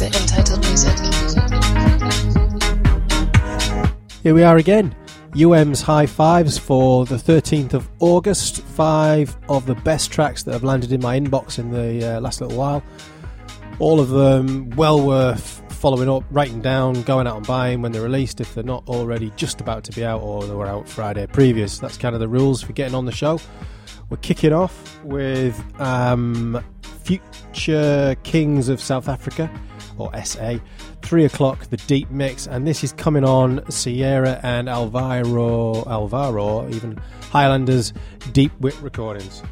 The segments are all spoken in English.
music. Untitled music. Here we are again. UM's High Fives for the 13th of August. Five of the best tracks that have landed in my inbox in the uh, last little while. All of them well worth following up, writing down, going out and buying when they're released if they're not already just about to be out or they were out Friday previous. That's kind of the rules for getting on the show. We're kicking off with um, Future Kings of South Africa, or SA. Three o'clock, the deep mix, and this is coming on Sierra and Alvaro, Alvaro, even Highlanders Deep Wit recordings.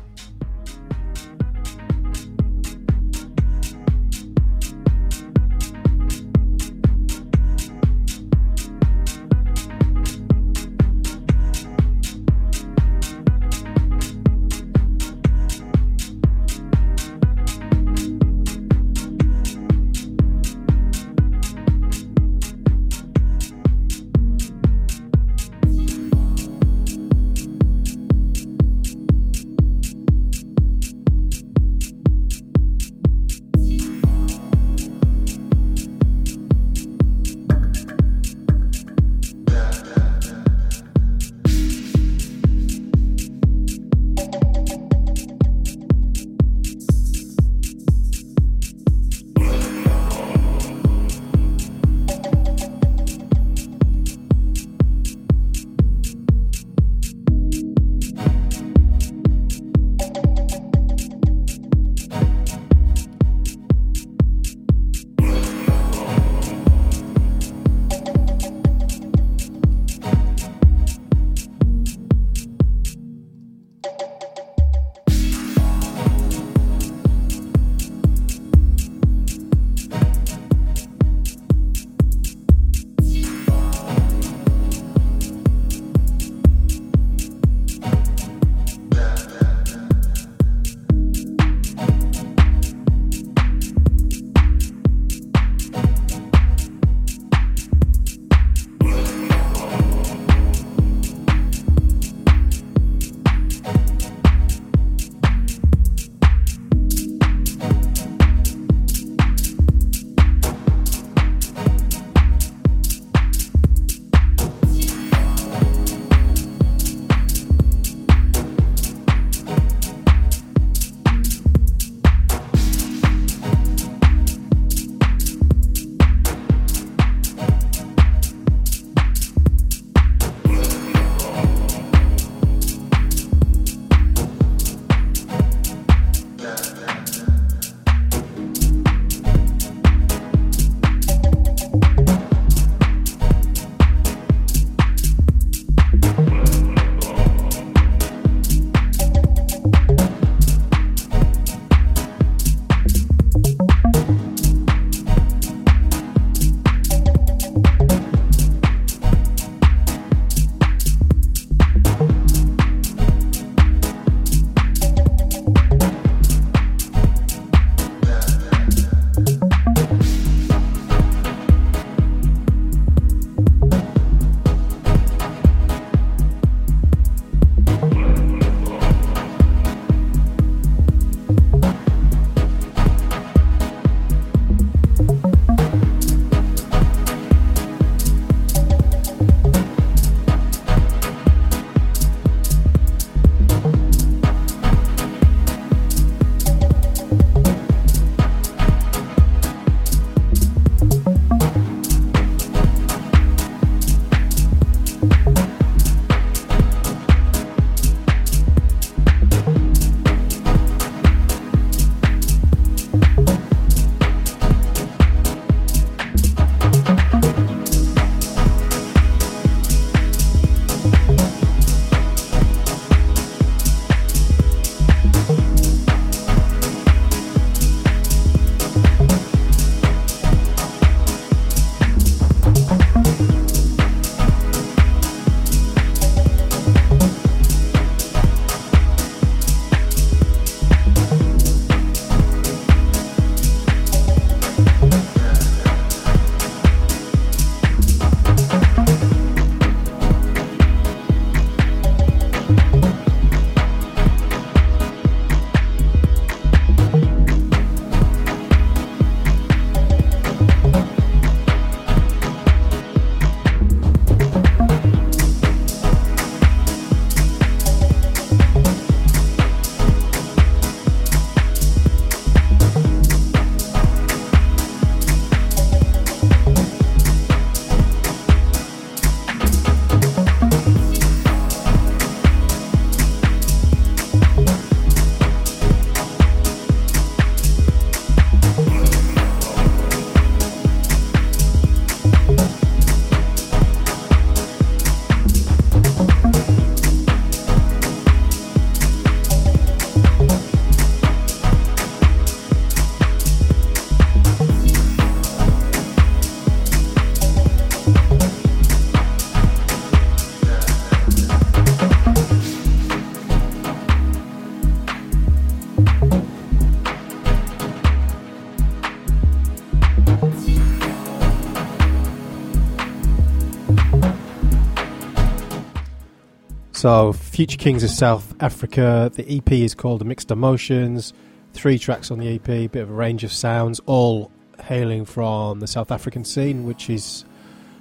So, Future Kings of South Africa. The EP is called Mixed Emotions. Three tracks on the EP, a bit of a range of sounds, all hailing from the South African scene, which is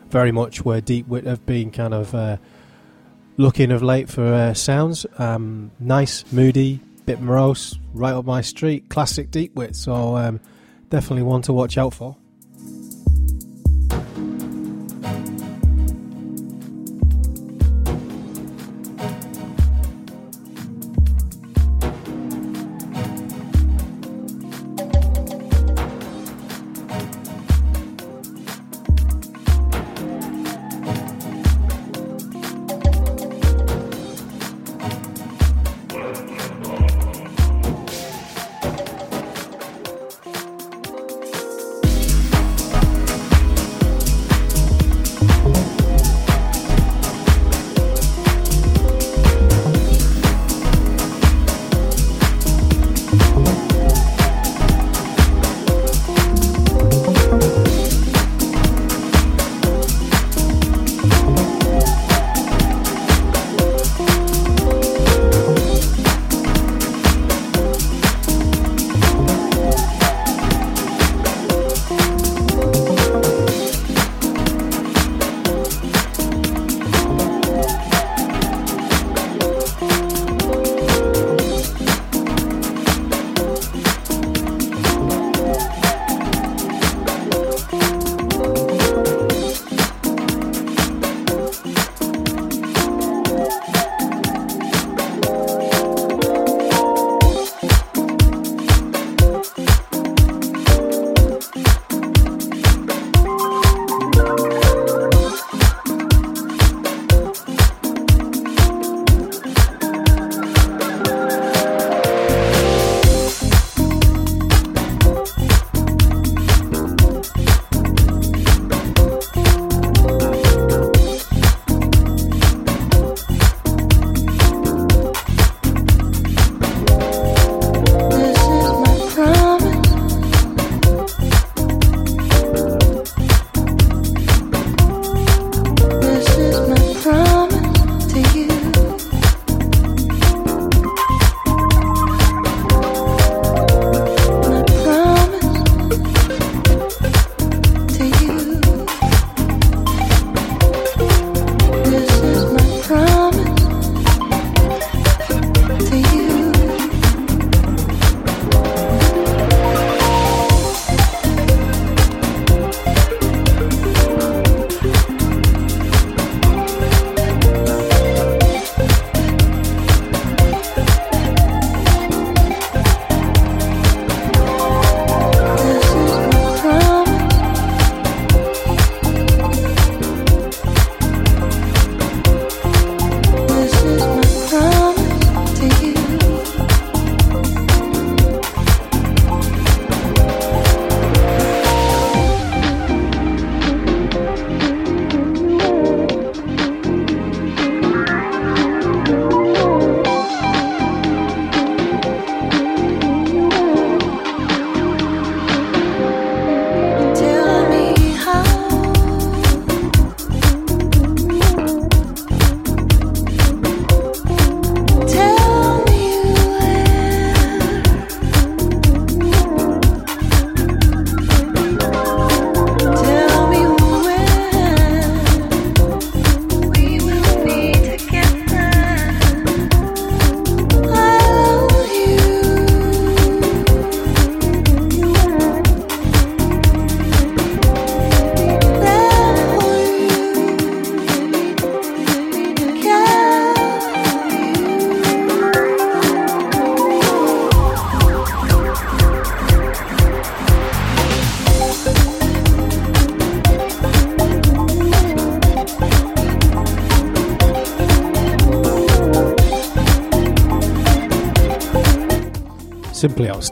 very much where Deep Wit have been kind of uh, looking of late for uh, sounds. Um, nice, moody, bit morose, right up my street. Classic Deep Wit, so um, definitely one to watch out for.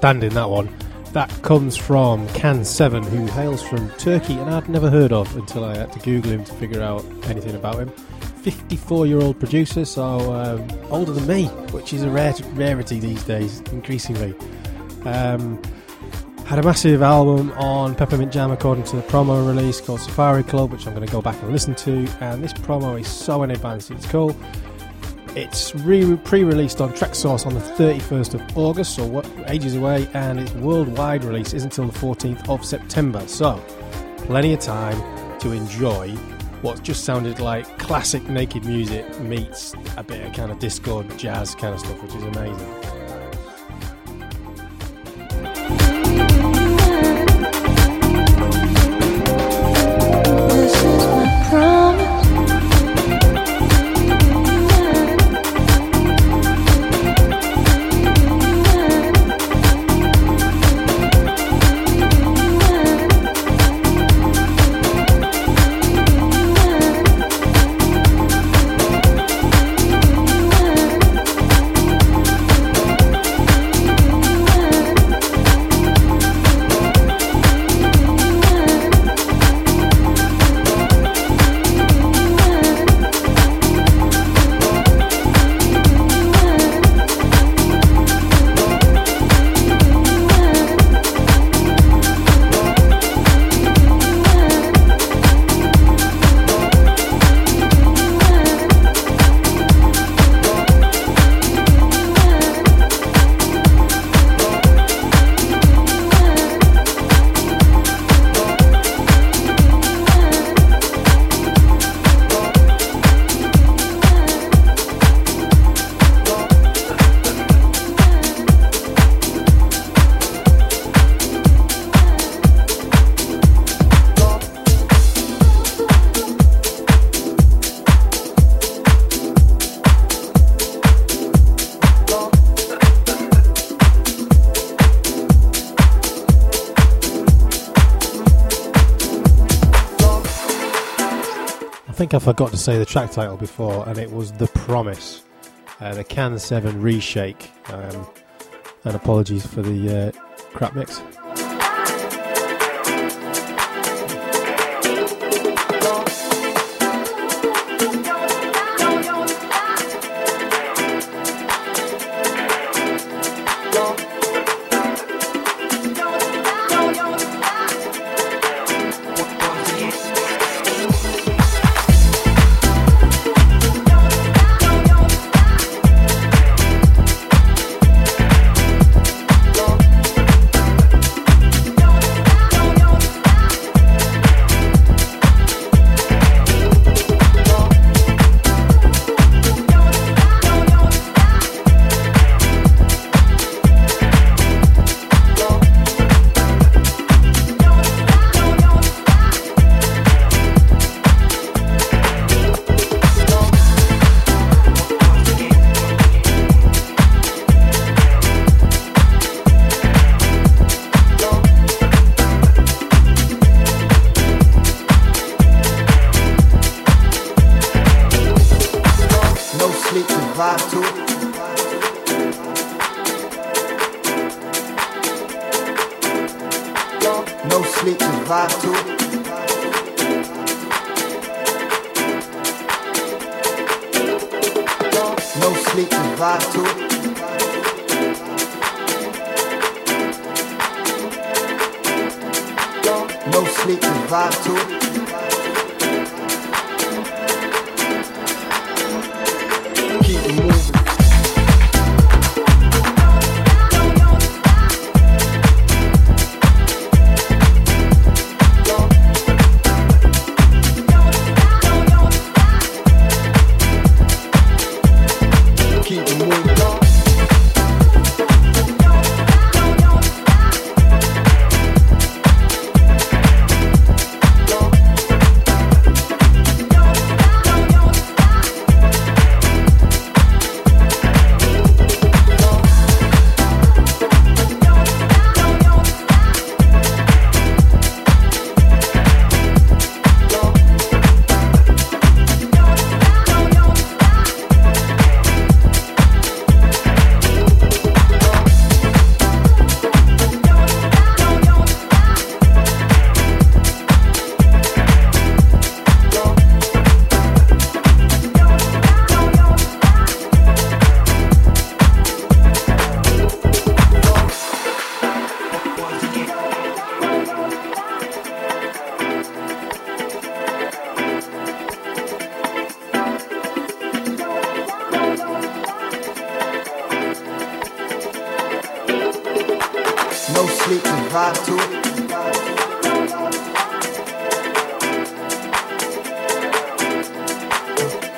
Outstanding, that one. That comes from Can7, who hails from Turkey and I'd never heard of until I had to Google him to figure out anything about him. 54 year old producer, so um, older than me, which is a rare rarity these days, increasingly. Um, had a massive album on Peppermint Jam according to the promo release called Safari Club, which I'm going to go back and listen to. And this promo is so in advance, it's cool. It's re- pre-released on Traxsource on the 31st of August, so what, ages away, and its worldwide release is until the 14th of September. So, plenty of time to enjoy what just sounded like classic naked music meets a bit of kind of disco jazz kind of stuff, which is amazing. I forgot to say the track title before, and it was The Promise, uh, the Can 7 Reshake. Um, and apologies for the uh, crap mix. vibe to. No sleep to vibe to. No sleep to vibe to.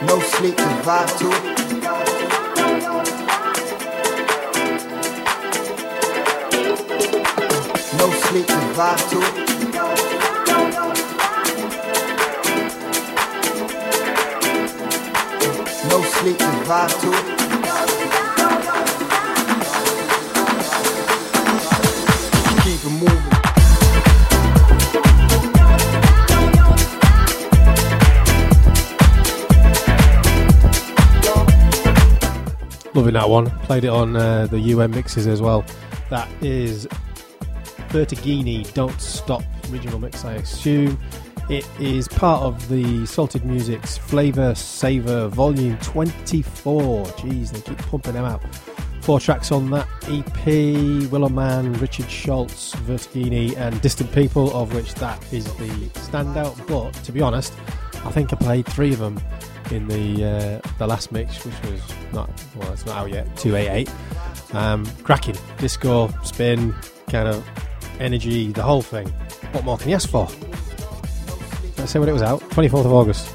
No sleep to vibe to. No sleep to vibe to. No sleep to vibe to Loving that one. Played it on uh, the UN mixes as well. That is Vertigini Don't Stop original mix, I assume. It is part of the Salted Music's Flavor Saver Volume 24. Jeez, they keep pumping them out. Four tracks on that EP Willowman, Richard Schultz, Vertigini, and Distant People, of which that is the standout. But to be honest, I think I played three of them in the uh, the last mix, which was not well, it's not out yet. Two eight eight, um, cracking disco spin, kind of energy, the whole thing. What more can you ask for? Let's see when it was out. Twenty fourth of August.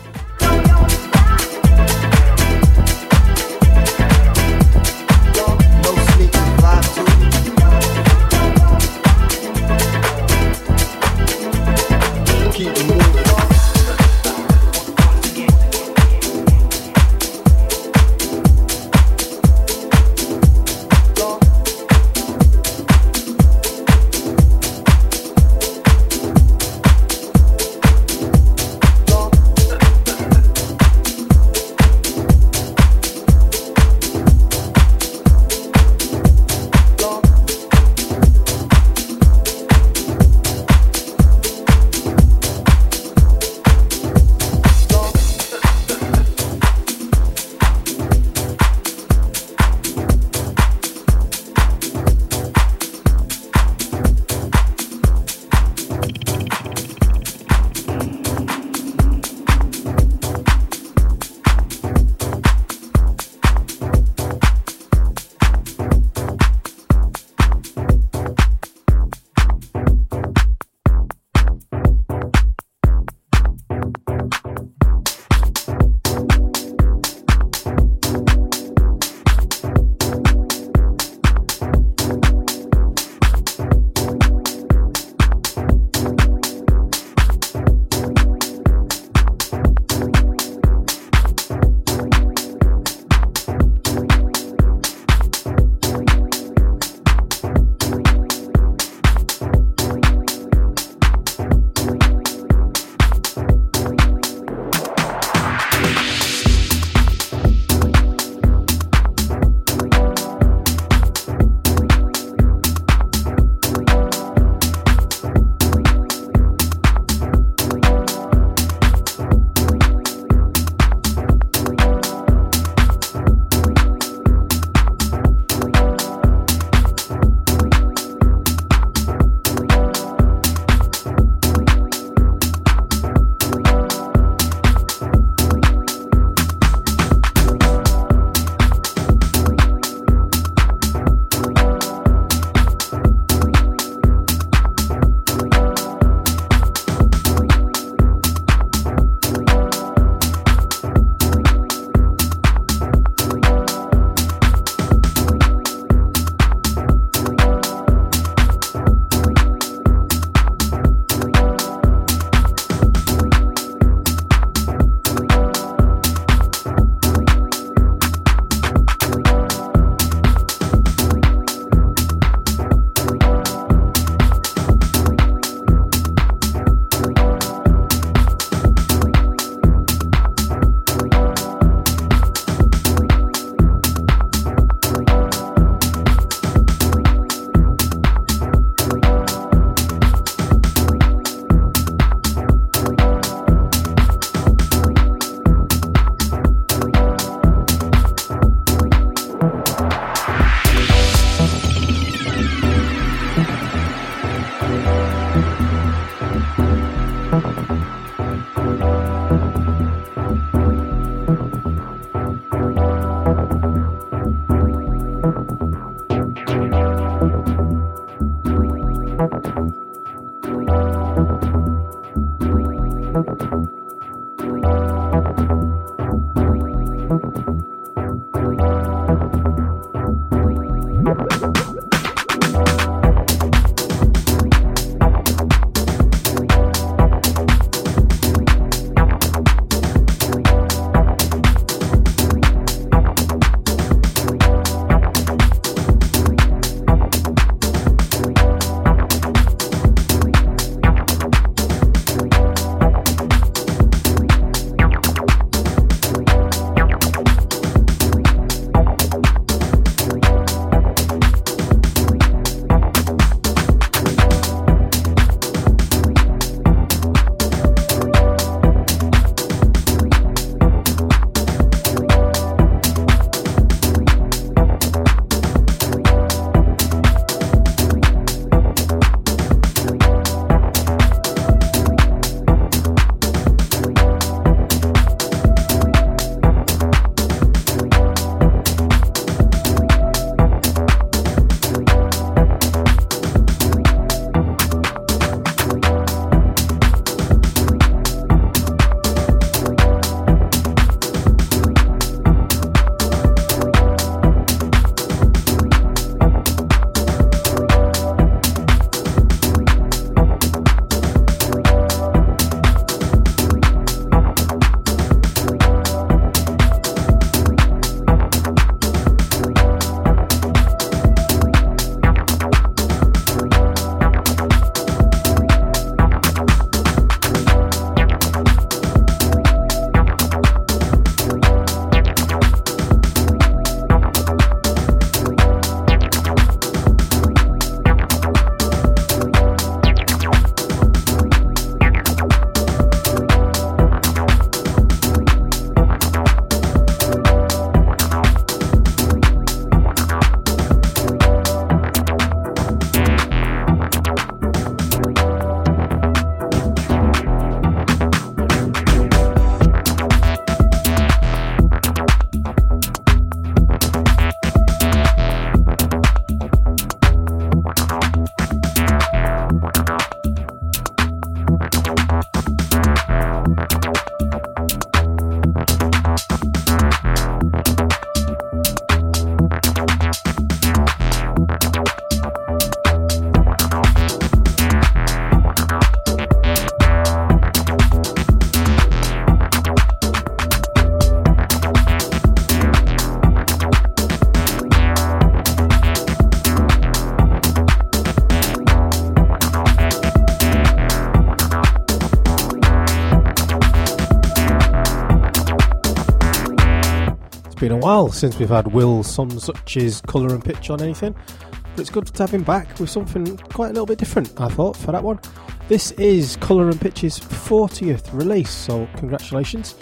Been a while since we've had Will some such as colour and pitch on anything, but it's good to have him back with something quite a little bit different, I thought, for that one. This is Colour and Pitch's 40th release, so congratulations.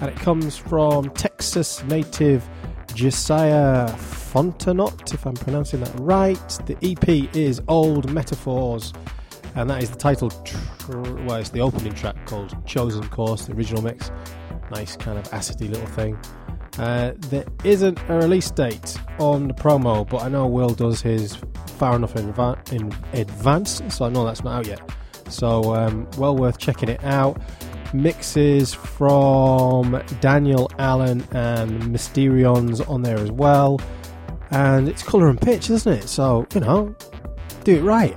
And it comes from Texas native Josiah Fontenot, if I'm pronouncing that right. The EP is Old Metaphors, and that is the title, tr- well, it's the opening track called Chosen Course, the original mix. Nice kind of acidy little thing. Uh, there isn't a release date on the promo, but I know Will does his far enough in, in advance, so I know that's not out yet. So, um, well worth checking it out. Mixes from Daniel Allen and Mysterions on there as well. And it's colour and pitch, isn't it? So, you know, do it right.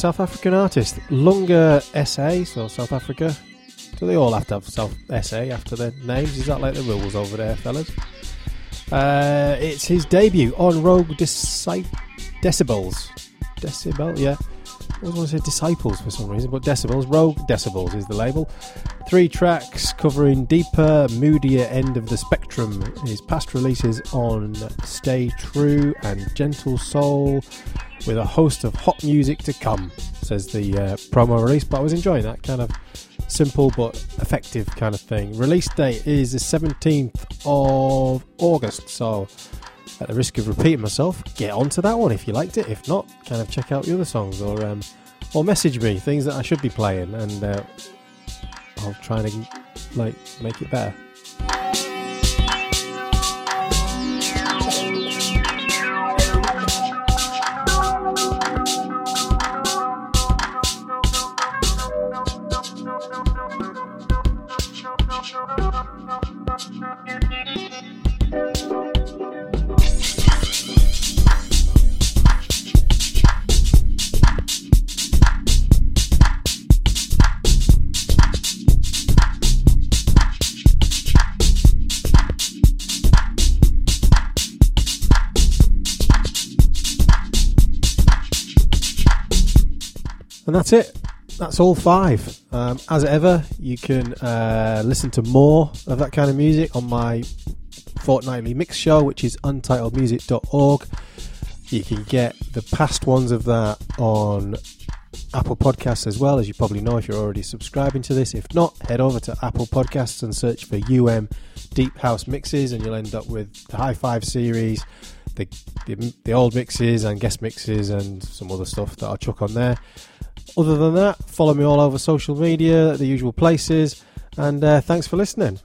South African artist, Lunga SA, so South Africa. Do they all have to have South SA after their names? Is that like the rules over there, fellas? Uh, it's his debut on Rogue Deci- Decibels. Decibel, yeah. I was going to say Disciples for some reason, but Decibels. Rogue Decibels is the label. Three tracks covering deeper, moodier end of the spectrum. His past releases on Stay True and Gentle Soul, with a host of hot music to come, says the uh, promo release. But I was enjoying that kind of simple but effective kind of thing. Release date is the 17th of August, so at the risk of repeating myself, get onto that one if you liked it. If not, kind of check out the other songs or um, or message me things that I should be playing, and uh, I'll try and like make it better. And that's it. That's all five. Um, as ever, you can uh, listen to more of that kind of music on my fortnightly mix show, which is untitledmusic.org. You can get the past ones of that on Apple Podcasts as well, as you probably know if you're already subscribing to this. If not, head over to Apple Podcasts and search for UM Deep House Mixes, and you'll end up with the High Five series, the, the, the old mixes and guest mixes, and some other stuff that I'll chuck on there. Other than that, follow me all over social media, the usual places, and uh, thanks for listening.